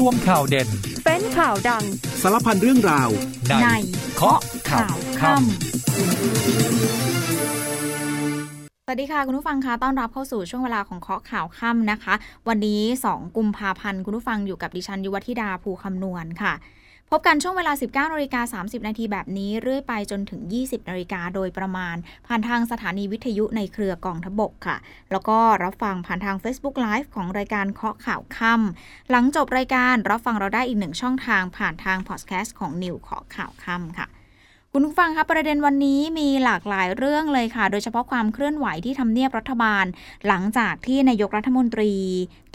รวมข่าวเด่น เป็นข่าวดัง สารพันเรื่องราว ในเคาะข่าวค่ำสวัสดีค่ะ คุณผู้ฟังคะต้อนรับเข้าสู่ช่วงเวลาของเคาะข่าวค่ำนะคะ วันนี้ 2 กุมภาพันธ์คุณผู้ฟังอยู่กับดิฉันยุวธิดาภูคำนวณค่ะ พบกันช่วงเวลา 19นาฬิกา30 นาทีแบบนี้เรื่อยไปจนถึง 20นาฬิกาโดยประมาณ ผ่านทางสถานีวิทยุในเครือกองทบกค่ะ แล้วก็รับฟังผ่านทาง Facebook Live ของรายการเคาะข่าวค่ำหลังจบรายการรับฟังเราได้อีกหนึ่งช่องทางผ่านทางพอดแคสต์ของนิวเคาะข่าวค่ำค่ะ คุณผู้ฟังคะประเด็นวันนี้มีหลากหลายเรื่องเลยค่ะ โดยเฉพาะความเคลื่อนไหวที่ทำเนียบรัฐบาล หลังจากที่นายกรัฐมนตรี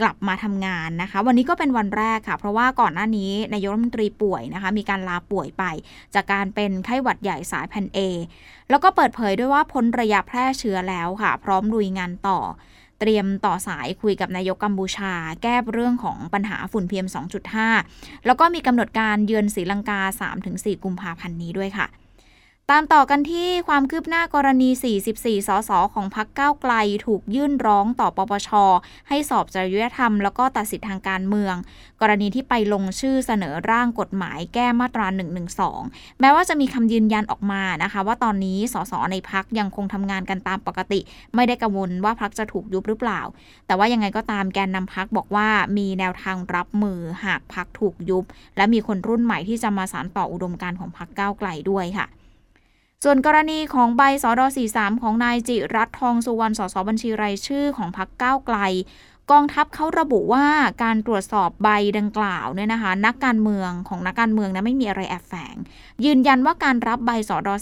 กลับมาทำงานนะคะ วันนี้ก็เป็นวันแรกค่ะ เพราะว่าก่อนหน้านี้นายกรัฐมนตรีป่วยนะคะ มีการลาป่วยไป จากการเป็นไข้หวัดใหญ่สายพันเอแล้วก็เปิดเผยด้วยว่าพ้นระยะแพร่เชื้อแล้วค่ะ พร้อมลุยงานต่อเตรียมต่อสายคุยกับนายกกัมพูชา แก้เรื่องของปัญหาฝุ่น PM 2.5 แล้วก็มีกำหนดการเยือนศรีลังกา 3-4 กุมภาพันธ์นี้ด้วยค่ะ ตามต่อกันที่ความคืบหน้ากรณี 44 สส ของพักเก้าไกลถูกยื่นร้องต่อปปช ให้สอบจริยธรรมแล้วก็ตัดสิทธิทางการเมือง กรณีที่ไปลงชื่อเสนอร่างกฎหมายแก้มาตรา 112 แม้ว่าจะมีคำยืนยันออกมานะคะ ว่าตอนนี้สสในพักยังคงทำงานกันตามปกติ ไม่ได้กังวลว่าพักจะถูกยุบหรือเปล่า แต่ว่ายังไงก็ตามแกนนำพักบอกว่ามีแนวทางรับมือหากพักถูกยุบ และมีคนรุ่นใหม่ที่จะมาสานต่ออุดมการณ์ของพักเก้าไกลด้วยค่ะ ส่วนกรณีของใบสอดอ43 ของนายจิรัตทองสุวรรณสสบัญชีรายชื่อของพักก้าวไกล กองทัพเขาระบุว่าการตรวจสอบใบดังกล่าวเนี่ยนะคะนักการเมืองของนักการเมืองนะไม่มีอะไรแอบแฝง ยืนยันว่าการรับใบสอดอ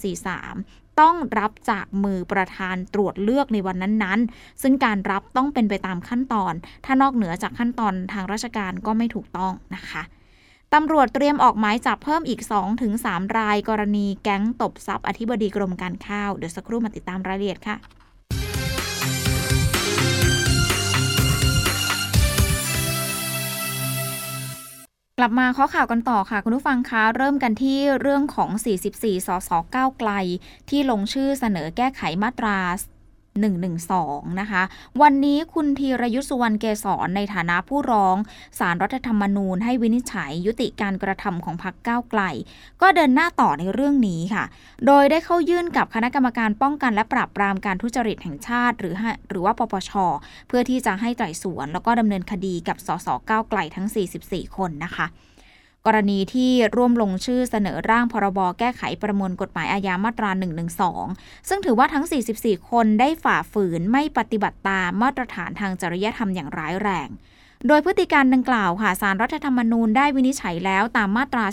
43ต้องรับจากมือประธานตรวจเลือกในวันนั้นๆ ซึ่งการรับต้องเป็นไปตามขั้นตอน ถ้านอกเหนือจากขั้นตอนทางราชการก็ไม่ถูกต้องนะคะ ตำรวจเตรียมออกหมายจับเพิ่มอีก 2-3 ราย กรณีแก๊งตบทรัพย์อธิบดีกรมการข้าว เดี๋ยวสักครู่มาติดตามรายละเอียดค่ะกลับมาข้อข่าวกันต่อค่ะ คุณผู้ฟังคะเริ่มกันที่เรื่องของ 44 สสก้าวไกล ที่ลงชื่อเสนอแก้ไขมาตรา 112 นะคะ วันนี้คุณธีรยุทธสุวรรณเกษรในฐานะผู้ร้องสารรัฐธรรมนูญให้วินิจฉัยยุติการกระทำของพรรคก้าวไกล ก็เดินหน้าต่อในเรื่องนี้ค่ะ โดยได้เข้ายื่นกับคณะกรรมการป้องกันและปราบปรามการทุจริตแห่งชาติ หรือหรือว่าปปช เพื่อที่จะให้ไต่สวน แล้วก็ดำเนินคดีกับสสก้าวไกลทั้ง 44 คนนะคะ กรณีที่ร่วมลงชื่อเสนอร่างพรบแก้ไขประมวลกฎหมายอาญามาตรา 112 ซึ่งถือว่าทั้ง 44 คนได้ฝ่าฝืนไม่ปฏิบัติตามมาตรฐานทางจริยธรรมอย่างร้ายแรง โดยพฤติการดังกล่าวค่ะสารรัฐธรรมนูญได้วินิจฉัยแล้วตามมาตรา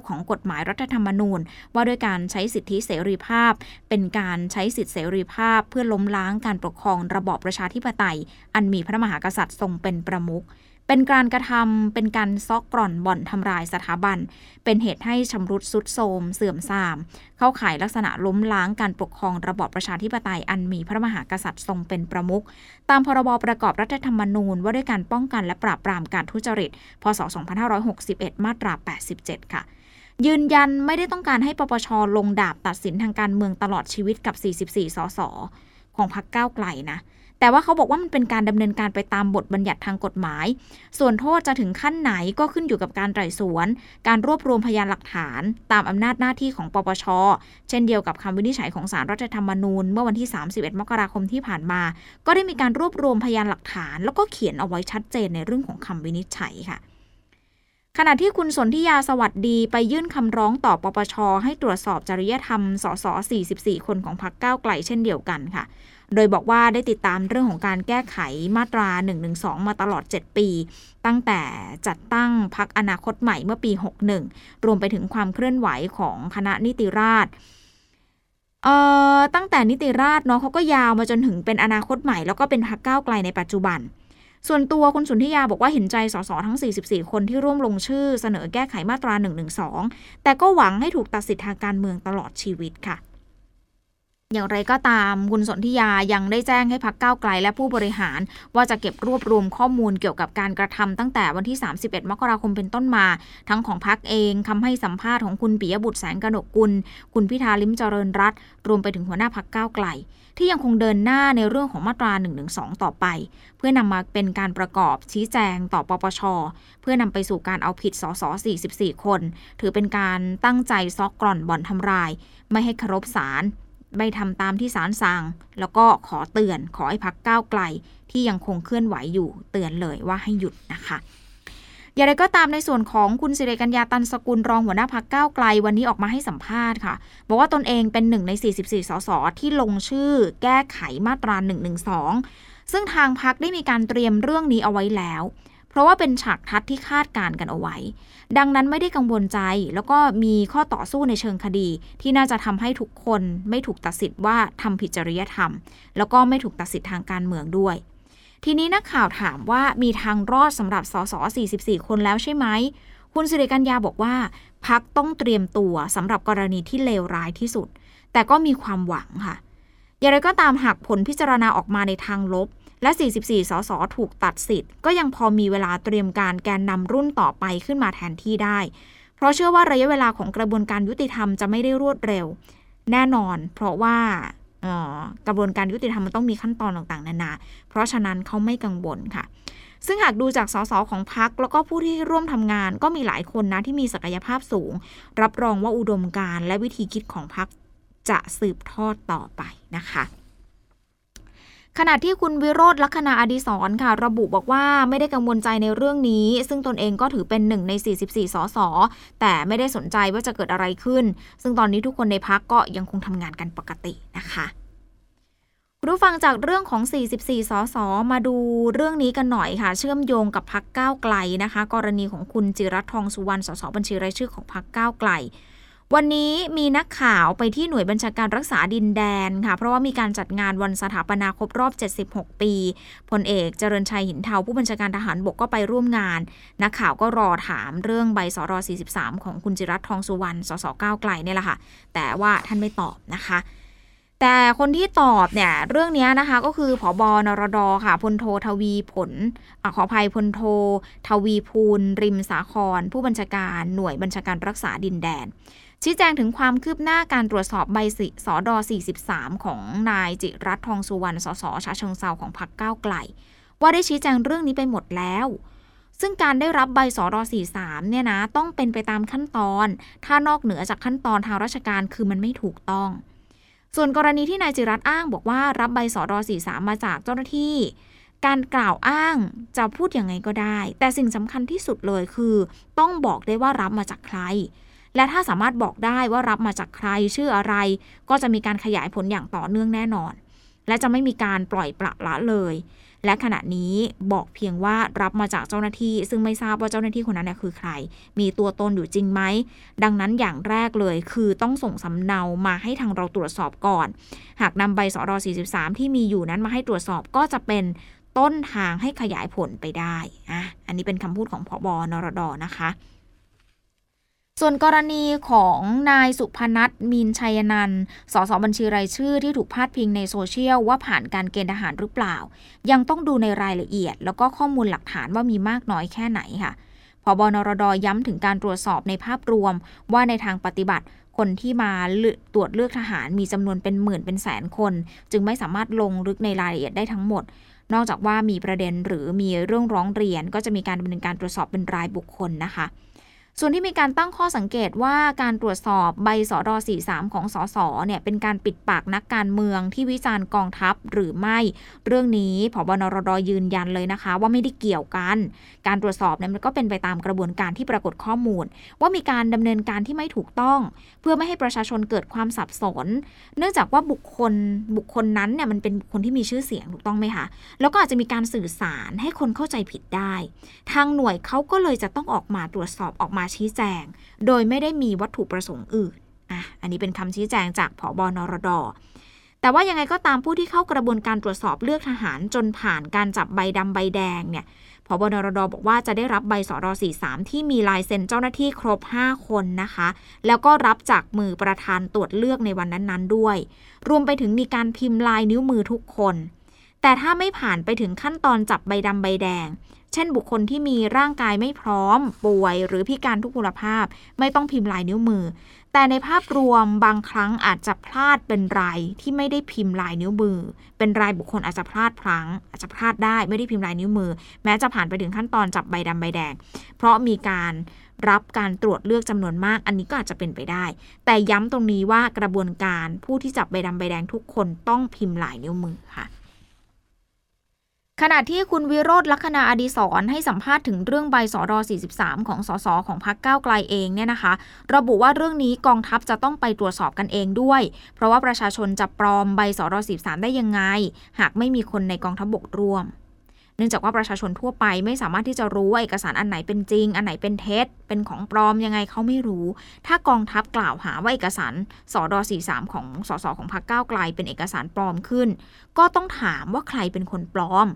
49 ของกฎหมายรัฐธรรมนูญ ว่าด้วยการใช้สิทธิเสรีภาพ เป็นการใช้สิทธิเสรีภาพ เพื่อล้มล้างการปกครองระบอบประชาธิปไตย อันมีพระมหากษัตริย์ทรงเป็นประมุข เป็นการกระทำเป็นการซอกกร่อนบ่อนทำลายสถาบัน เป็นเหตุให้ชำรุดสุดโทรมเสื่อมทราม เข้าข่ายลักษณะล้มล้างการปกครองระบอบประชาธิปไตยอันมีพระมหากษัตริย์ทรงเป็นประมุขตามพรบประกอบรัฐธรรมนูญว่าด้วยการป้องกันและปราบปรามการทุจริต พศ 2561 มาตรา 87 ค่ะยืนยันไม่ได้ต้องการให้ปปชลงดาบตัดสินทางการเมืองตลอดชีวิตกับ 44 สส ของพรรคก้าวไกลนะ แต่ว่าเขาบอกว่ามันเป็นการดำเนินการไปตามบทบัญญัติทางกฎหมาย ส่วนโทษจะถึงขั้นไหนก็ขึ้นอยู่กับการไต่สวน การรวบรวมพยานหลักฐาน ตามอำนาจหน้าที่ของปปช เช่นเดียวกับคำวินิจฉัยของสารรัฐธรรมนูญ เมื่อวันที่ 31 มกราคมที่ผ่านมา ก็ได้มีการรวบรวมพยานหลักฐาน แล้วก็เขียนเอาไว้ชัดเจนในเรื่องของคำวินิจฉัยค่ะ ขณะที่คุณสนธิยาสวัสดีไปยื่นคำร้องต่อปปช ให้ตรวจสอบจริยธรรม สส 44 คนของพรรคก้าวไกลเช่นเดียวกันค่ะ โดยบอกว่าได้ติดตามเรื่องของการแก้ไขมาตรา 112 มาตลอด 7 ปี ตั้งแต่จัดตั้งพักอนาคตใหม่เมื่อปี 61 รวมไปถึงความเคลื่อนไหวของคณะนิติราษฎรเอ่อตั้งแต่นิติราษฎรเนาะเขาก็ยาวมาจนถึงเป็นอนาคตใหม่ แล้วก็เป็นพักก้าวไกลในปัจจุบัน ส่วนตัวคุณสุนทิยาบอกว่าเห็นใจสสทั้ง 44 คนที่ร่วมลงชื่อเสนอแก้ไขมาตรา 112 แต่ก็หวังให้ถูกตัดสิทธิทางการเมืองตลอดชีวิตค่ะ อย่างไรก็ตามคุณสนธิยายังได้แจ้งให้พักก้าวไกลและผู้บริหาร ว่าจะเก็บรวบรวมข้อมูลเกี่ยวกับการกระทำตั้งแต่วันที่ 31 มกราคมเป็นต้นมา ทั้งของพักเองคำให้สัมภาษณ์ของคุณปิยบุตรแสงกนกกุล คุณพิธาลิมเจริญรัตรวมไปถึงหัวหน้าพักก้าวไกล ที่ยังคงเดินหน้าในเรื่องของมาตรา112ต่อไป เพื่อนำมาเป็นการประกอบชี้แจงต่อปปช เพื่อนำไปสู่การเอาผิดสส44 คน ถือเป็นการตั้งใจซอกกร่อนบ่อนทำลาย ไม่ให้เคารพศาล ไม่ทำตามที่ศาลสั่งแล้วก็ขอเตือนขอให้พักก้าวไกล ที่ยังคงเคลื่อนไหวอยู่เตือนเลยว่าให้หยุดนะคะอย่างไรก็ตามในส่วนของคุณสิริกัญญาตันสกุลรองหัวหน้าพักก้าวไกล วันนี้ออกมาให้สัมภาษณ์ค่ะ บอกว่าตนเองเป็นหนึ่งใน 44 สส ที่ลงชื่อ แก้ไขมาตรา 112 ซึ่งทางพักได้มีการเตรียมเรื่องนี้เอาไว้แล้ว เพราะว่าเป็นฉากทัดที่คาดการกันเอาไว้ ดังนั้นไม่ได้กังวลใจ แล้วก็มีข้อต่อสู้ในเชิงคดี ที่น่าจะทำให้ทุกคนไม่ถูกตัดสินว่าทำผิดจริยธรรม แล้วก็ไม่ถูกตัดสินทางการเมืองด้วย ทีนี้นักข่าวถามว่ามีทางรอดสำหรับสส44 คนแล้วใช่ไหมคุณสิริกัญญาบอกว่าพักต้องเตรียมตัวสำหรับกรณีที่เลวร้ายที่สุด แต่ก็มีความหวังค่ะ อย่างไรก็ตามหากผลพิจารณาออกมาในทางลบ และ 44 สส ถูกตัดสิทธิ์ ก็ยังพอมีเวลาเตรียมการแกนนำรุ่นต่อไปขึ้นมาแทนที่ได้ เพราะเชื่อว่าระยะเวลาของกระบวนการยุติธรรมจะไม่ได้รวดเร็ว แน่นอน เพราะว่ากระบวนการยุติธรรมมันต้องมีขั้นตอนต่างๆ นานา เพราะฉะนั้นเขาไม่กังวลค่ะ ซึ่งหากดูจากสสของพักแล้วก็ผู้ที่ร่วมทำงานก็มีหลายคนนะที่มีศักยภาพสูง รับรองว่าอุดมการและวิธีคิดของพักจะสืบทอดต่อไปนะคะ ขณะที่คุณวิโรธลักษณะอดีศรค่ะ ระบุบอกว่าไม่ได้กังวลใจในเรื่องนี้ ซึ่งตนเองก็ถือเป็นหนึ่งใน 44 สส แต่ไม่ได้สนใจว่าจะเกิดอะไรขึ้น ซึ่งตอนนี้ทุกคนในพักก็ยังคงทำงานกันปกตินะคะรู้ฟังจากเรื่องของ 44 สส มาดูเรื่องนี้กันหน่อยค่ะ เชื่อมโยงกับพักก้าวไกลนะคะ กรณีของคุณจิรัตทองสุวรรณ สส บัญชีรายชื่อของพักก้าวไกล วันนี้มีนักข่าวไปที่หน่วยบัญชาการรักษาดินแดนค่ะ เพราะว่ามีการจัดงานวันสถาปนาครบรอบ 76 ปีพลเอกเจริญชัยหินเทาผู้บัญชาการทหารบกก็ไปร่วมงาน นักข่าวก็รอถามเรื่องใบสร43 ของคุณจิรัตทองสุวรรณสสก้าวไกลเนี่ยแหละค่ะ แต่ว่าท่านไม่ตอบนะคะแต่คนที่ตอบเนี่ยเรื่องนี้นะคะก็คือผอบอนรดค่ะพลโททวีผลอขออภัยพลโททวีภูลริมสาคร ผู้บัญชาการหน่วยบัญชาการรักษาดินแดน ชี้แจงถึงความคืบหน้าการตรวจสอบใบสิสอดอ43 ของนายจิรัตทองสุวรรณสสชาเชิงเซาของพรรคก้าวไกล ว่าได้ชี้แจงเรื่องนี้ไปหมดแล้ว ซึ่งการได้รับใบสอดอ43 เนี่ยนะ ต้องเป็นไปตามขั้นตอน ถ้านอกเหนือจากขั้นตอนทางราชการคือมันไม่ถูกต้อง ส่วนกรณีที่นายจิรัตอ้างบอกว่ารับใบสอดอ43 มาจากเจ้าหน้าที่การกล่าวอ้างจะพูดยังไงก็ได้ แต่สิ่งสำคัญที่สุดเลยคือ ต้องบอกได้ว่ารับมาจากใคร และถ้าสามารถบอกได้ว่ารับมาจากใครชื่ออะไร ก็จะมีการขยายผลอย่างต่อเนื่องแน่นอน และจะไม่มีการปล่อยปละละเลย และขณะนี้บอกเพียงว่ารับมาจากเจ้าหน้าที่ ซึ่งไม่ทราบว่าเจ้าหน้าที่คนนั้นคือใคร มีตัวตนอยู่จริงไหม ดังนั้นอย่างแรกเลยคือต้องส่งสำเนามาให้ทางเราตรวจสอบก่อน หากนำใบสอร43 ที่มีอยู่นั้นมาให้ตรวจสอบก็จะเป็นต้นทางให้ขยายผลไปได้อะอันนี้เป็นคำพูดของพอบอนรดนะคะ ส่วนกรณีของนายสุพนัทมีนชัยนันสสบัญชีรายชื่อที่ถูกพาดพิงในโซเชียลว่าผ่านการเกณฑ์ทหารหรือเปล่า ยังต้องดูในรายละเอียด แล้วก็ข้อมูลหลักฐานว่ามีมากน้อยแค่ไหนค่ะพบนรดย้ำถึงการตรวจสอบในภาพรวม ว่าในทางปฏิบัติคนที่มาตรวจเลือกทหารมีจำนวนเป็นหมื่นเป็นแสนคน จึงไม่สามารถลงลึกในรายละเอียดได้ทั้งหมด นอกจากว่ามีประเด็นหรือมีเรื่องร้องเรียน ก็จะมีการดำเนินการตรวจสอบเป็นรายบุคคลนะคะ ส่วนที่มีการตั้งข้อสังเกตว่าการตรวจสอบใบสอดอ43 ของสสเนี่ยเป็นการปิดปากนักการเมืองที่วิจารณ์กองทัพหรือไม่ เรื่องนี้ผบนรดยืนยันเลยนะคะ ว่าไม่ได้เกี่ยวกัน การตรวจสอบเนี่ยมันก็เป็นไปตามกระบวนการที่ปรากฏข้อมูล ว่ามีการดำเนินการที่ไม่ถูกต้อง เพื่อไม่ให้ประชาชนเกิดความสับสน เนื่องจากว่าบุคคลบุคคลนั้นเนี่ยมันเป็นบุคคลที่มีชื่อเสียงถูกต้องไหมคะแล้วก็อาจจะมีการสื่อสารให้คนเข้าใจผิดได้ ทางหน่วยเขาก็เลยจะต้องออกมาตรวจสอบออกมาชี้แจง โดยไม่ได้มีวัตถุประสงค์อื่นอะอันนี้เป็นคำชี้แจงจากผอบอนรดแต่ว่ายังไงก็ตามผู้ที่เข้ากระบวนการตรวจสอบเลือกทหารจนผ่านการจับใบดำใบแดงเนี่ยพบนรดบอกว่าจะได้รับใบสอร43 ที่มีลายเซ็นเจ้าหน้าที่ครบ 5 คนนะคะ แล้วก็รับจากมือประธานตรวจเลือกในวันนั้นๆด้วย รวมไปถึงมีการพิมพ์ลายนิ้วมือทุกคน แต่ถ้าไม่ผ่านไปถึงขั้นตอนจับใบดำใบแดง เช่นบุคคลที่มีร่างกายไม่พร้อม ป่วยหรือพิการทุกพลภาพ ไม่ต้องพิมพ์ลายนิ้วมือ แต่ในภาพรวมบางครั้งอาจจะพลาดเป็นรายที่ไม่ได้พิมพ์ลายนิ้วมือ เป็นรายบุคคลอาจจะพลาดพลั้ง อาจจะพลาดได้ไม่ได้พิมพ์ลายนิ้วมือ แม้จะผ่านไปถึงขั้นตอนจับใบดำใบแดง เพราะมีการรับการตรวจเลือกจำนวนมาก อันนี้ก็อาจจะเป็นไปได้ แต่ย้ำตรงนี้ว่ากระบวนการผู้ที่จับใบดำใบแดงทุกคนต้องพิมพ์ลายนิ้วมือค่ะ ขณะที่คุณวิโรธลัคนาอดีศรให้สัมภาษณ์ถึงเรื่องใบสอรอ43 ของสสของพรรคก้าวไกลเองเนี่ยนะคะ ระบุว่าเรื่องนี้กองทัพจะต้องไปตรวจสอบกันเองด้วย เพราะว่าประชาชนจะปลอมใบสอรอ43 ได้ยังไง หากไม่มีคนในกองทัพบกร่วม นื่องจากว่าประชาชนทั่วไปไม่สามารถที่จะรู้ว่าเอกสารอันไหนเป็นจริง อันไหนเป็นเท็จ เป็นของปลอมยังไงเขาไม่รู้ ถ้ากองทัพกล่าวหาว่าเอกสารสอด43 ของสสของพรรคก้าวไกล เป็นเอกสารปลอมขึ้น ก็ต้องถามว่าใครเป็นคนปลอม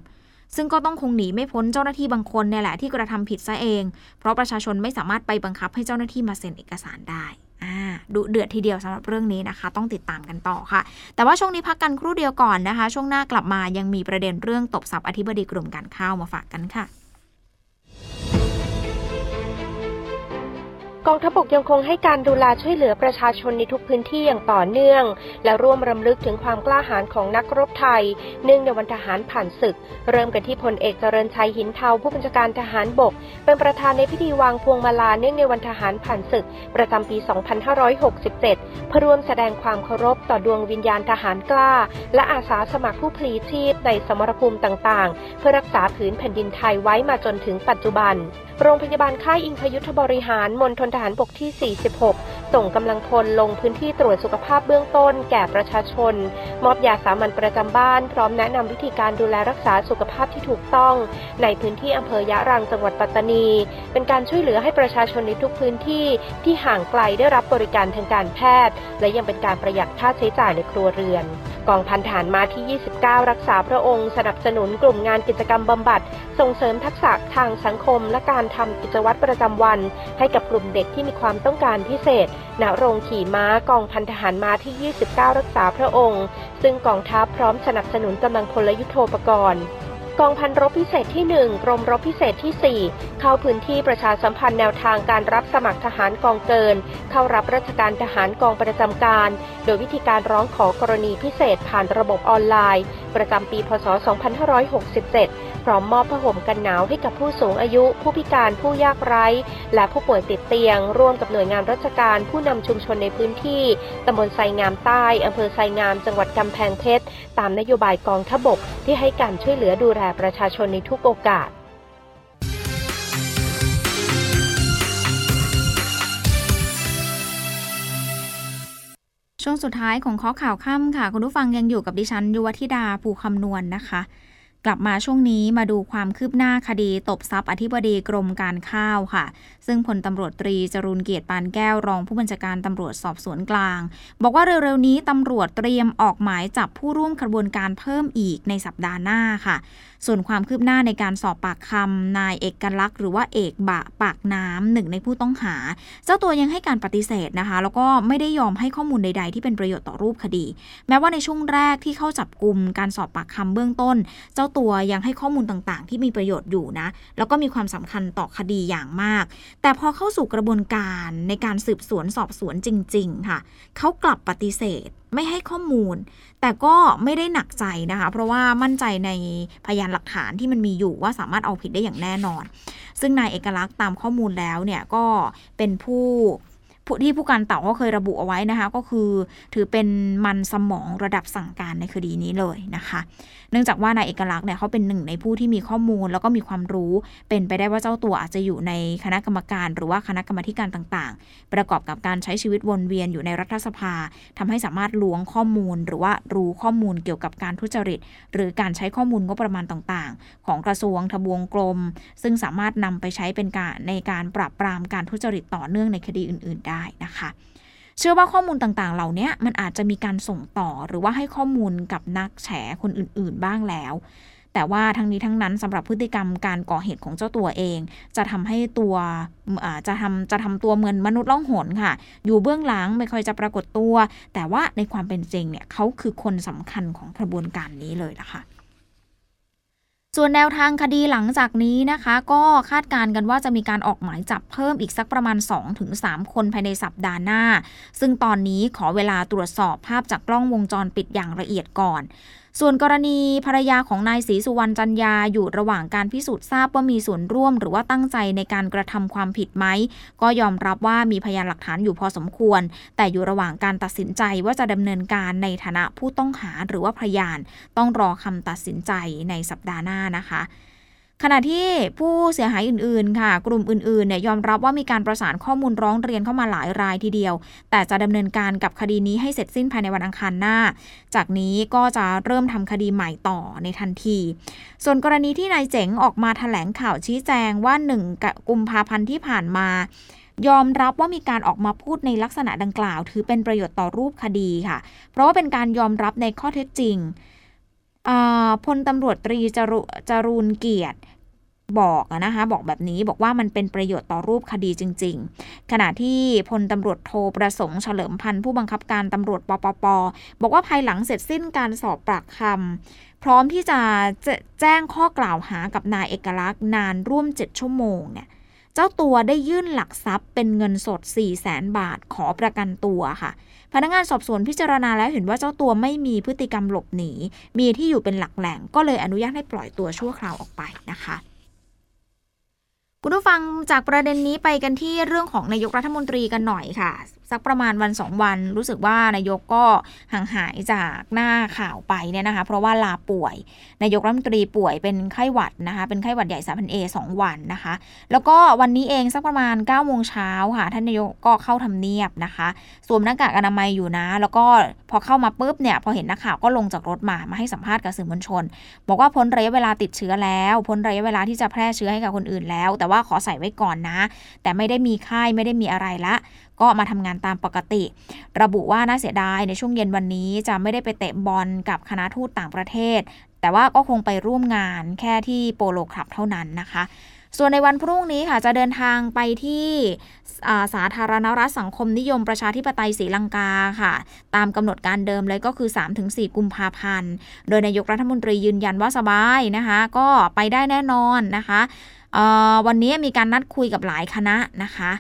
ซึ่งก็ต้องคงหนีไม่พ้นเจ้าหน้าที่บางคนเนี่ยแหละที่กระทำผิดซะเอง เพราะประชาชนไม่สามารถไปบังคับให้เจ้าหน้าที่มาเซ็นเอกสารได้ ดุเดือดทีเดียวสำหรับเรื่องนี้นะคะ ต้องติดตามกันต่อค่ะ แต่ว่าช่วงนี้พักกันครู่เดียวก่อนนะคะ ช่วงหน้ากลับมายังมีประเด็นเรื่องตบสับอธิบดีกลุ่มการข้าวมาฝากกันค่ะ กองทัพบกยังคงให้การดูแลช่วยเหลือประชาชนในทุกพื้นที่อย่างต่อเนื่อง และร่วมรำลึกถึงความกล้าหาญของนักรบไทย เนื่องในวันทหารผ่านศึก เริ่มกันที่พลเอกเจริญชัยหินเทาผู้บัญชาการทหารบก เป็นประธานในพิธีวางพวงมาลาเนื่องในวันทหารผ่านศึก ประจำปี 2567 เพื่อร่วมแสดงความเคารพต่อดวงวิญญาณทหารกล้า และอาสาสมัครผู้พลีชีพในสมรภูมิต่างๆ เพื่อรักษาผืนแผ่นดินไทยไว้มาจนถึงปัจจุบัน โรงพยาบาลค่ายอิงคยุทธบริหารมณฑลทหารบกที่ 46 ส่งกำลังพลลงพื้นที่ตรวจสุขภาพเบื้องต้น แก่ประชาชน มอบยาสามัญประจำบ้าน พร้อมแนะนำวิธีการดูแลรักษาสุขภาพที่ถูกต้อง ในพื้นที่อำเภอยะรังจังหวัดปัตตานี เป็นการช่วยเหลือให้ประชาชนในทุกพื้นที่ที่ห่างไกลได้รับบริการทางการแพทย์ และยังเป็นการประหยัดค่าใช้จ่ายในครัวเรือน กองพันฐานมาที่ 29 รักษาพระองค์ สนับสนุนกลุ่มงานกิจกรรมบำบัด ส่งเสริมทักษะทางสังคม และการทำกิจวัตรประจำวัน ให้กับกลุ่มเด็กที่มีความต้องการพิเศษ ณ โรงขี่ม้ากองพันทหารมาที่ 29 รักษาพระองค์ ซึ่งกองทัพพร้อมสนับสนุนกำลังพลยุโทโธปกรณ์ กองพันรบพิเศษที่ 1 กรมรบพิเศษที่ 4 เข้าพื้นที่ประชาสัมพันธ์แนวทางการรับสมัครทหารกองเกิน เข้ารับราชการทหารกองประจำการ โดยวิธีการร้องขอกรณีพิเศษผ่านระบบออนไลน์ ประจำปี พศ 2567 พร้อมมอบผ้าห่มกันหนาวให้กับผู้สูงอายุ ผู้พิการผู้ยากไร้ และผู้ป่วยติดเตียง ร่วมกับหน่วยงานราชการผู้นำชุมชนในพื้นที่ตำบลไซงามใต้อำเภอไซงามจังหวัดกำแพงเพชร ตามนโยบายกองทบก ที่ให้การช่วยเหลือดูแลประชาชนในทุกโอกาสช่วงสุดท้ายของข้อข่าวค่ำค่ะ คุณผู้ฟังยังอยู่กับดิฉันยุวธิดาภูคำนวณนนะคะ กลับมาช่วงนี้มาดูความคืบหน้าคดีตบทรัพย์อธิบดีกรมการข้าวค่ะ ซึ่งพลตำรวจตรีจรุนเกียรติปานแก้วรองผู้บัญชาการตำรวจสอบสวนกลาง บอกว่าเร็วๆนี้ตำรวจเตรียมออกหมายจับผู้ร่วมกระบวนการเพิ่มอีกในสัปดาห์หน้าค่ะ ส่วนความคืบหน้าในการสอบปากคำนายเอกลักษณ์หรือว่าเอกบะปากน้ำหนึ่งในผู้ต้องหา เจ้าตัวยังให้การปฏิเสธนะคะ แล้วก็ไม่ได้ยอมให้ข้อมูลใด ๆ ที่เป็นประโยชน์ต่อรูปคดี แม้ว่าในช่วงแรกที่เข้าจับกลุ่มการสอบปากคำเบื้องต้น เจ้าตัวยังให้ข้อมูลต่างๆ ที่มีประโยชน์อยู่นะ แล้วก็มีความสำคัญต่อคดีอย่างมาก แต่พอเข้าสู่กระบวนการในการสืบสวนสอบสวนจริง ๆ ค่ะ เขากลับปฏิเสธไม่ให้ข้อมูล แต่ก็ไม่ได้หนักใจนะคะ เพราะว่ามั่นใจในพยานหลักฐานที่มันมีอยู่ว่าสามารถเอาผิดได้อย่างแน่นอน ซึ่งนายเอกลักษณ์ตามข้อมูลแล้วเนี่ยก็เป็นผู้ ที่ผู้การเต่าก็เคยระบุเอาไว้นะคะ ก็คือถือเป็นมันสมองระดับสั่งการในคดีนี้เลยนะคะ เนื่องจากว่านายเอกลักษณ์เนี่ยเขาเป็นหนึ่งในผู้ที่มีข้อมูล แล้วก็มีความรู้ เป็นไปได้ว่าเจ้าตัวอาจจะอยู่ในคณะกรรมการ หรือว่าคณะกรรมการต่างๆ ประกอบกับการใช้ชีวิตวนเวียนอยู่ในรัฐสภาทำให้สามารถล้วงข้อมูล หรือว่ารู้ข้อมูลเกี่ยวกับการทุจริต หรือการใช้ข้อมูลงบประมาณต่างๆ ของกระทรวงทบวงกรมซึ่งสามารถนำไปใช้เป็นการในการปราบปรามการทุจริตต่อเนื่องในคดีอื่น ๆ ได้นะคะ เชื่อว่าข้อมูลต่างๆ เหล่านี้มันอาจจะมีการส่งต่อหรือว่าให้ข้อมูลกับนักแฉคนอื่นๆบ้างแล้ว แต่ว่าทั้งนี้ทั้งนั้นสำหรับพฤติกรรมการก่อเหตุของเจ้าตัวเอง จะทำให้ตัวจะทำจะทำตัวเหมือนมนุษย์ล่องหนค่ะ อยู่เบื้องหลังไม่ค่อยจะปรากฏตัว แต่ว่าในความเป็นจริงเนี่ยเขาคือคนสำคัญของกระบวนการนี้เลยนะคะ ส่วนแนวทางคดีหลังจากนี้นะคะ ก็คาดการณ์กันว่าจะมีการออกหมายจับเพิ่มอีกสักประมาณ 2-3 คนภายในสัปดาห์หน้า ซึ่งตอนนี้ขอเวลาตรวจสอบภาพจากกล้องวงจรปิดอย่างละเอียดก่อน ส่วนกรณีภรรยาของนายศรีสุวรรณจันยาอยู่ระหว่างการพิสูจน์ทราบว่ามีส่วนร่วม หรือว่าตั้งใจในการกระทำความผิดไหม ก็ยอมรับว่ามีพยานหลักฐานอยู่พอสมควร แต่อยู่ระหว่างการตัดสินใจว่าจะดำเนินการในฐานะผู้ต้องหาหรือว่าพยาน ต้องรอคำตัดสินใจในสัปดาห์หน้านะคะ ขณะที่ผู้เสียหายอื่นๆ ค่ะ กลุ่มอื่นๆเนี่ยยอมรับว่ามีการประสานข้อมูลร้องเรียนเข้ามาหลายรายทีเดียว แต่จะดำเนินการกับคดีนี้ให้เสร็จสิ้นภายในวันอังคารหน้า จากนี้ก็จะเริ่มทำคดีใหม่ต่อในทันที ส่วนกรณีที่นายเจ๋งออกมาถแถลงข่าวชี้แจงว่าหนึ่งกุมภาพันธ์ที่ผ่านมายอมรับว่ามีการออกมาพูดในลักษณะดังกล่าว ถือเป็นประโยชน์ต่อรูปคดีค่ะ เพราะว่าเป็นการยอมรับในข้อเท็จจริง พลตำรวจตรีจรุจรูนเกียรติบอกนะคะบอกแบบนี้บอกว่ามันเป็นประโยชน์ต่อรูปคดีจริง ๆ ขณะที่พลตำรวจโทประสงค์เฉลิมพันธ์ผู้บังคับการตำรวจปปป บอกว่าภายหลังเสร็จสิ้นการสอบปากคำพร้อมที่จะแจ้งข้อกล่าวหากับนายเอกลักษณ์นานร่วม 7 ชั่วโมงเนี่ยเจ้าตัวได้ยื่นหลักทรัพย์เป็นเงินสด 4 0 0แสนบาทขอประกันตัวค่ะ พนักงานสอบสวนพิจารณาแล้วเห็นว่าเจ้าตัวไม่มีพฤติกรรมหลบหนี มีที่อยู่เป็นหลักแหล่ง ก็เลยอนุญาตให้ปล่อยตัวชั่วคราวออกไปนะคะ คุณผู้ฟังจากประเด็นนี้ไปกันที่เรื่องของนายกรัฐมนตรีกันหน่อยค่ะ สักประมาณวันสองวันรู้สึกว่านายกก็ห่างหายจากหน้าข่าวไปเนี่ยนะคะ เพราะว่าลาป่วย นายกรัฐมนตรีป่วยเป็นไข้หวัดนะคะ เป็นไข้หวัดใหญ่สายพันเอสองวันนะคะ แล้วก็วันนี้เองสักประมาณ9ก้าโมงเช้าค่ะ ท่านนายกก็เข้าทำเนียบนะคะสวมหน้ากากอนามัยอยู่นะ แล้วก็พอเข้ามาปุ๊บเนี่ยพอเห็นนักข่าวก็ลงจากรถมามาให้สัมภาษณ์กับสื่อมวลชน บอกว่าพ้นระยะเวลาติดเชื้อแล้ว พ้นระยะเวลาที่จะแพร่เชื้อให้กับคนอื่นแล้วแต่ว่าาขอใส่ไว้ก่อนนะ แต่ไม่ได้มีไข้ไม่ได้มีอะไรละ ก็มาทำงานตามปกติ ระบุว่าน่าเสียดายในช่วงเย็นวันนี้จะไม่ได้ไปเตะบอลกับคณะทูตต่างประเทศ แต่ว่าก็คงไปร่วมงานแค่ที่โปโลคลับเท่านั้นนะคะส่วนในวันพรุ่งนี้ค่ะจะเดินทางไปที่สาธารณรัฐสังคมนิยมประชาธิปไตยศรีลังกาค่ะ ตามกำหนดการเดิมเลยก็คือ 3-4 กุมภาพันธ์ โดยนายกรัฐมนตรียืนยันว่าสบายนะคะ ก็ไปได้แน่นอนนะคะ วันนี้มีการนัดคุยกับหลายคณะนะคะ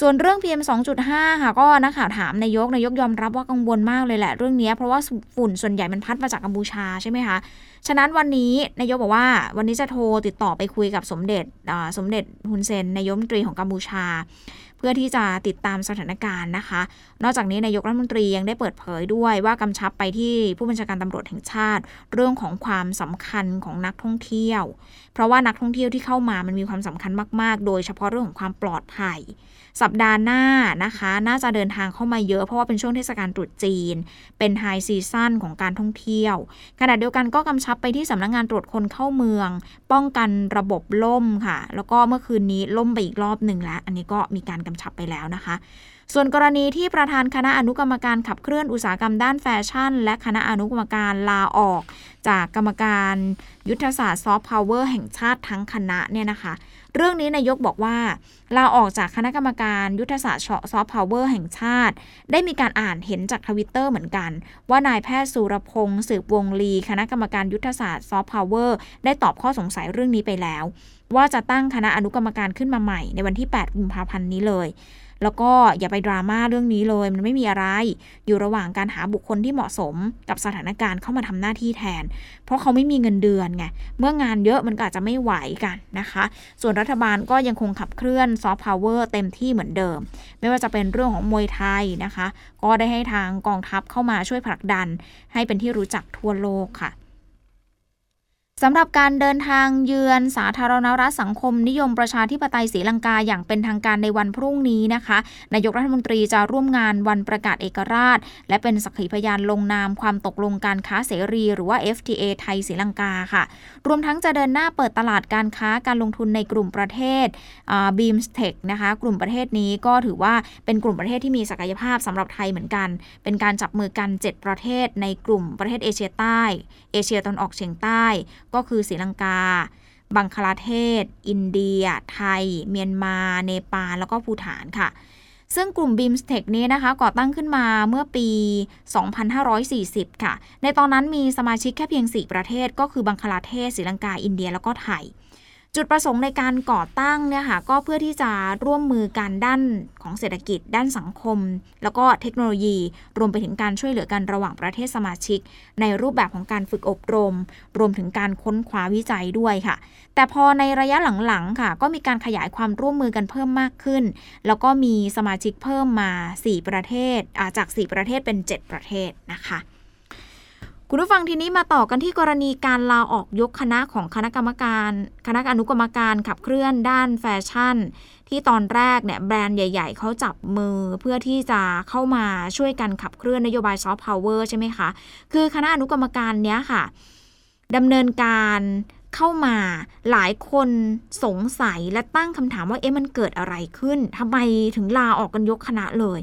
ส่วนเรื่อง PM 2.5 ค่ะ ก็นักข่าวถามนายกนายกยอมรับว่ากังวลมากเลยแหละเรื่องนี้เพราะว่าฝุ่นส่วนใหญ่มันพัดมาจากกัมพูชาใช่ไหมคะฉะนั้นวันนี้นายกบอกว่าวันนี้จะโทรติดต่อไปคุยกับสมเด็จสมเด็จฮุนเซนนายกมนตรีของกัมพูชา เพื่อที่จะติดตามสถานการณ์นะคะ นอกจากนี้นายกรัฐมนตรียังได้เปิดเผยด้วยว่ากำชับไปที่ผู้บัญชาการตำรวจแห่งชาติ เรื่องของความสำคัญของนักท่องเที่ยว เพราะว่านักท่องเที่ยวที่เข้ามามันมีความสำคัญมาก ๆ โดยเฉพาะเรื่องของความปลอดภัย สัปดาห์หน้านะคะ น่าจะเดินทางเข้ามาเยอะ เพราะว่าเป็นช่วงเทศกาลตรุษจีน เป็นไฮซีซั่นของการท่องเที่ยว ขณะเดียวกันก็กำชับไปที่สำนักงงานตรวจคนเข้าเมือง ป้องกันระบบล่มค่ะ แล้วก็เมื่อคืนนี้ล่มไปอีกรอบหนึ่งแล้ว อันนี้ก็มีการกำชับไปแล้วนะคะ ส่วนกรณีที่ประธานคณะอนุกรรมการขับเคลื่อนอุตสาหกรรมด้านแฟชั่น และคณะอนุกรรมการลาออก จากกรรมการยุทธศาสตร์ซอฟต์พาวเวอร์แห่งชาติทั้งคณะเนี่ยนะคะ เรื่องนี้นายกบอกว่าลาออกจากคณะกรรมการยุทธศาสตร์ซอฟต์พาวเวอร์แห่งชาติ ได้มีการอ่านเห็นจากทวิตเตอร์เหมือนกัน ว่านายแพทย์สุรพงษ์สืบวงศ์ลีคณะกรรมการยุทธศาสตร์ซอฟต์พาวเวอร์ได้ตอบข้อสงสัยเรื่องนี้ไปแล้ว ว่าจะตั้งคณะอนุกรรมการขึ้นมาใหม่ในวันที่ 8 กุมภาพันธ์นี้เลย แล้วก็อย่าไปดราม่าเรื่องนี้เลย มันไม่มีอะไร อยู่ระหว่างการหาบุคคลที่เหมาะสมกับสถานการณ์เข้ามาทำหน้าที่แทน เพราะเขาไม่มีเงินเดือนไง เมื่องานเยอะมันก็อาจจะไม่ไหวกันนะคะ ส่วนรัฐบาลก็ยังคงขับเคลื่อนซอฟต์พาวเวอร์เต็มที่เหมือนเดิม ไม่ว่าจะเป็นเรื่องของมวยไทยนะคะ ก็ได้ให้ทางกองทัพเข้ามาช่วยผลักดัน ให้เป็นที่รู้จักทั่วโลกค่ะ สำหรับการเดินทางเยือนสาธารณรัฐสังคมนิยมประชาธิปไตยศรีลังกาอย่างเป็นทางการในวันพรุ่งนี้นะคะ นายกรัฐมนตรีจะร่วมงานวันประกาศเอกราช และเป็นสักขีพยานลงนามความตกลงการค้าเสรี หรือว่า FTA ไทยศรีลังกาค่ะ รวมทั้งจะเดินหน้าเปิดตลาดการค้าการลงทุนในกลุ่มประเทศบีมสเทคนะคะ กลุ่มประเทศนี้ก็ถือว่าเป็นกลุ่มประเทศที่มีศักยภาพสำหรับไทยเหมือนกัน เป็นการจับมือกัน 7 ประเทศในกลุ่มประเทศเอเชียใต้ เอเชียตะวันออกเฉียงใต้ก็คือศรีลังกา บังคลาเทศ อินเดีย ไทย เมียนมา เนปาล แล้วก็ภูฐานค่ะ ซึ่งกลุ่ม BIMSTEC นี้นะคะก่อตั้งขึ้นมาเมื่อปี 2540 ค่ะ ในตอนนั้นมีสมาชิกแค่เพียง 4 ประเทศ ก็คือบังคลาเทศศรีลังกา อินเดีย แล้วก็ไทย จุดประสงค์ในการก่อตั้งเนี่ยค่ะก็เพื่อที่จะร่วมมือกันด้านของเศรษฐกิจ ด้านสังคม แล้วก็เทคโนโลยี รวมไปถึงการช่วยเหลือกันระหว่างประเทศสมาชิก ในรูปแบบของการฝึกอบรม รวมถึงการค้นคว้าวิจัยด้วยค่ะ แต่พอในระยะหลังๆค่ะ ก็มีการขยายความร่วมมือกันเพิ่มมากขึ้น แล้วก็มีสมาชิกเพิ่มมา 4 ประเทศจาก 4 ประเทศเป็น 7 ประเทศนะคะ คุณผู้ฟังทีนี้มาต่อกันที่กรณีการลาออกยกคณะของคณะกรรมการ คณะอนุกรรมการขับเคลื่อนด้านแฟชั่น ที่ตอนแรกเนี่ยแบรนด์ใหญ่ ๆ เขาจับมือเพื่อที่จะเข้ามาช่วยกันขับเคลื่อนนโยบายซอฟต์พาวเวอร์ใช่ไหมคะ คือคณะอนุกรรมการเนี้ยค่ะดำเนินการเข้ามาหลายคนสงสัยและตั้งคำถามว่าเอ๊ะมันเกิดอะไรขึ้นทำไมถึงลาออกกันยกคณะเลย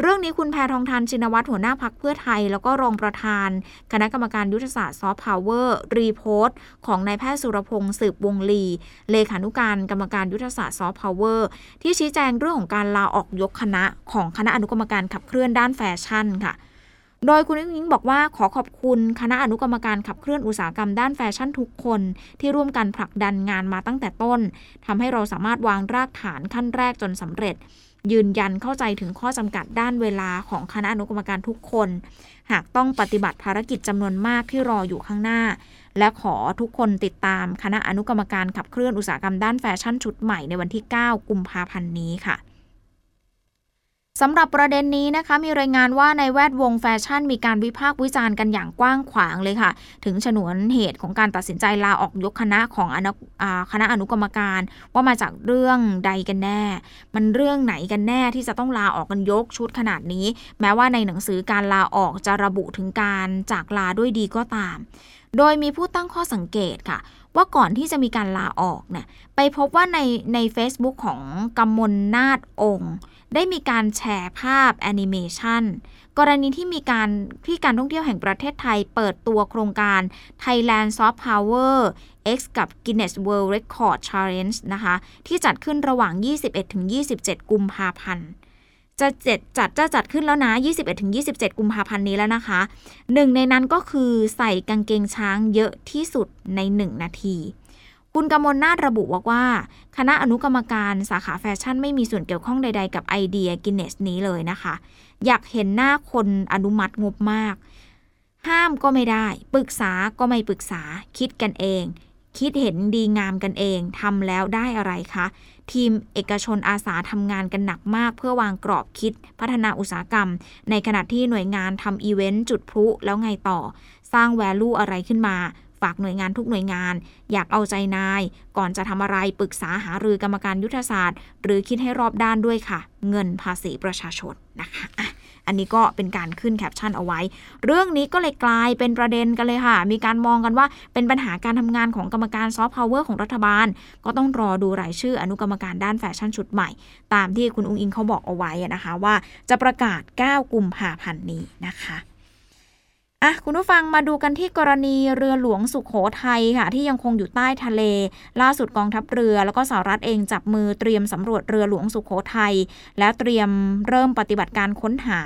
เรื่องนี้คุณแพทองธาร ชินวัตรหัวหน้าพรรคเพื่อไทย แล้วก็รองประธาน คณะกรรมการยุทธศาสตร์ซอฟต์พาวเวอร์ repost ของนายแพทย์สุรพงษ์สืบวงศ์ลี เลขานุการกรรมการยุทธศาสตร์ซอฟต์พาวเวอร์ที่ชี้แจงเรื่องของการลาออกยกคณะของคณะอนุกรรมการขับเคลื่อนด้านแฟชั่นค่ะโดยคุณอิ๊งบอกว่าขอขอบคุณคณะอนุกรรมการขับเคลื่อนอุตสาหกรรมด้านแฟชั่นทุกคน ที่ร่วมกันผลักดันงานมาตั้งแต่ต้นทำให้เราสามารถวางรากฐานขั้นแรกจนสำเร็จ ยืนยันเข้าใจถึงข้อจำกัดด้านเวลาของคณะอนุกรรมการทุกคน หากต้องปฏิบัติภารกิจจำนวนมากที่รออยู่ข้างหน้า และขอทุกคนติดตามคณะอนุกรรมการขับเคลื่อนอุตสาหกรรมด้านแฟชั่นชุดใหม่ในวันที่ 9 กุมภาพันธ์นี้ค่ะ สำหรับประเด็นนี้นะคะมีรายงานว่าในแวดวงแฟชั่นมีการวิพากษ์วิจารณ์กันอย่างกว้างขวางเลยค่ะ ถึงชนวนเหตุของการตัดสินใจลาออกยกคณะของอนุคณะอนุกรรมการ ว่ามาจากเรื่องใดกันแน่ มันเรื่องไหนกันแน่ที่จะต้องลาออกกันยกชุดขนาดนี้ แม้ว่าในหนังสือการลาออกจะระบุถึงการจากลาด้วยดีก็ตาม โดยมีผู้ตั้งข้อสังเกตค่ะว่าก่อนที่จะมีการลาออกเนี่ยไปพบว่าในใน Facebook ของกำมลนาฏองค์ ได้มีการแชร์ภาพแอนิเมชันกรณีที่มีการที่การท่องเที่ยวแห่งประเทศไทยเปิดตัวโครงการ Thailand Soft Power X กับ Guinness World Record Challenge นะคะ ที่จัดขึ้นระหว่าง 21-27 กุมภาพันธ์จะจัดจัดจะจัดขึ้นแล้วนะ 21-27 กุมภาพันธ์นี้แล้วนะคะ หนึ่งในนั้นก็คือใส่กางเกงช้างเยอะที่สุดใน 1 นาที คุณกมลนาฏระบุว่าว่า คณะอนุกรรมการสาขาแฟชั่นไม่มีส่วนเกี่ยวข้องใดๆ กับไอเดียกินเนสนี้เลยนะคะ อยากเห็นหน้าคนอนุมัติงบมาก ห้ามก็ไม่ได้ ปรึกษาก็ไม่ปรึกษา คิดกันเอง คิดเห็นดีงามกันเองทำแล้วได้อะไรคะ ทีมเอกชนอาสาทำงานกันหนักมาก เพื่อวางกรอบคิดพัฒนาอุตสาหกรรม ในขณะที่หน่วยงานทำอีเวนต์จุดพลุแล้วไงต่อ สร้างแวลูอะไรขึ้นมา ฝากหน่วยงานทุกหน่วยงาน อยากเอาใจนาย ก่อนจะทำอะไรปรึกษาหารือกรรมการยุทธศาสตร์ หรือคิดให้รอบด้านด้วยค่ะ เงินภาษีประชาชนนะคะอันนี้ก็เป็นการขึ้นแคปชั่นเอาไว้ เรื่องนี้ก็เลยกลายเป็นประเด็นกันเลยค่ะ มีการมองกันว่าเป็นปัญหาการทำงานของกรรมการซอฟต์พาวเวอร์ของรัฐบาล ก็ต้องรอดูรายชื่ออนุกรรมการด้านแฟชั่นชุดใหม่ ตามที่คุณอุ๊งอิ๊งเขาบอกเอาไว้นะคะว่าจะประกาศ 9 กุมภาพันธ์นี้นะคะ อะคุณผู้ฟังมาดูกันที่กรณีเรือหลวงสุโขทัยค่ะ ที่ยังคงอยู่ใต้ทะเล ล่าสุดกองทัพเรือ แล้วก็สหรัฐเองจับมือเตรียมสำรวจเรือหลวงสุโขทัยแล้วเตรียมเริ่มปฏิบัติการค้นหา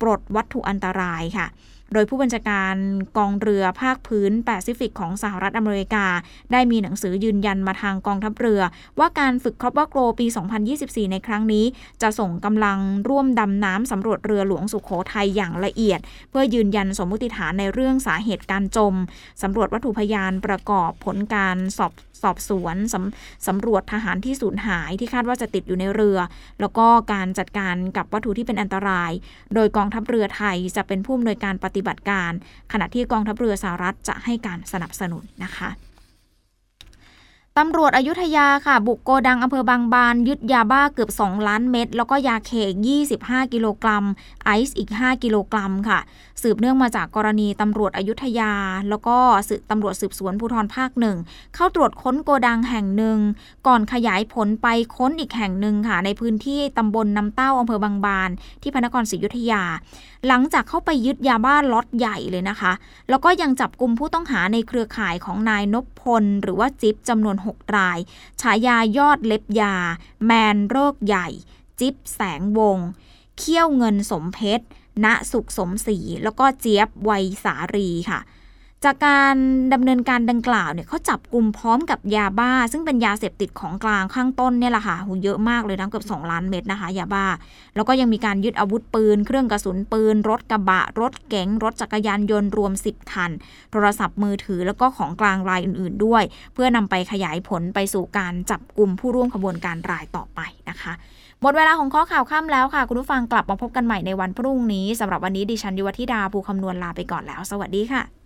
ปลดวัตถุอันตรายค่ะ โดยผู้บัญชาการกองเรือภาคพื้นแปซิฟิกของสหรัฐอเมริกา ได้มีหนังสือยืนยันมาทางกองทัพเรือ ว่าการฝึกครอบว่าโกรปี 2024 ในครั้งนี้ จะส่งกำลังร่วมดำน้ำสำรวจเรือหลวงสุขโขทัยอย่างละเอียด เพื่อยืนยันสมมติฐานในเรื่องสาเหตุการจมสำรวจวัตถุพยานประกอบผลการสอบสอบสวนสำสำรวจทหารที่สูญหายที่คาดว่าจะติดอยู่ในเรือ แล้วก็การจัดการกับวัตถุที่เป็นอันตราย โดยกองทัพเรือไทยจะเป็นผู้อำนวยการปฏิบัติการ ขณะที่กองทัพเรือสหรัฐจะให้การสนับสนุนนะคะตำรวจอยุธยาค่ะ บุกโกดังอำเภอบางบาน ยึดยาบ้าเกือบ 2 ล้านเม็ดแล้วก็ยาเค25 กิโลกรัม ไอซ์อีก 5 กิโลกรัมค่ะ สืบเนื่องมาจากกรณีตำรวจอยุธยา แล้วก็สืบตำรวจสืบสวนภูธรภาคหนึ่งเข้าตรวจค้นโกดังแห่งหนึ่ง ก่อนขยายผลไปค้นอีกแห่งหนึ่งค่ะ ในพื้นที่ตำบลน้ำเต้าอำเภอบางบาน ที่พระนครศรีอยุธยา หลังจากเข้าไปยึดยาบ้าล็อตใหญ่เลยนะคะ แล้วก็ยังจับกลุ่มผู้ต้องหาในเครือข่ายของนายนพพล หรือว่าจิ๊บจำนวน 6 ราย ฉายายอดเล็บยา แมนโรคใหญ่ จิ๊บแสงวง เขี้ยวเงินสมเพชรณสุขสมศรีแล้วก็เจี๊ยบวัยสารีค่ะ จากการดำเนินการดังกล่าวเนี่ยเขาจับกลุ่มพร้อมกับยาบ้า ซึ่งเป็นยาเสพติดของกลางข้างต้นเนี่ยแหละค่ะหูเยอะมากเลยนะเกือบ2ล้านเม็ดนะคะยาบ้า แล้วก็ยังมีการยึดอาวุธปืน เครื่องกระสุนปืน รถกระบะ รถเก๋งรถจักรยานยนต์รวม 10 คัน โทรศัพท์มือถือแล้วก็ของกลางรายอื่น ๆ ด้วย เพื่อนำไปขยายผลไปสู่การจับกลุ่มผู้ร่วมขบวนการรายต่อไปนะคะหมดเวลาของข้อข่าวค่ำแล้วค่ะ คุณผู้ฟังกลับมาพบกันใหม่ในวันพรุ่งนี้สำหรับวันนี้ดิฉันยุวธิดาภูคำนวณลาไปก่อนแล้ว สวัสดีค่ะ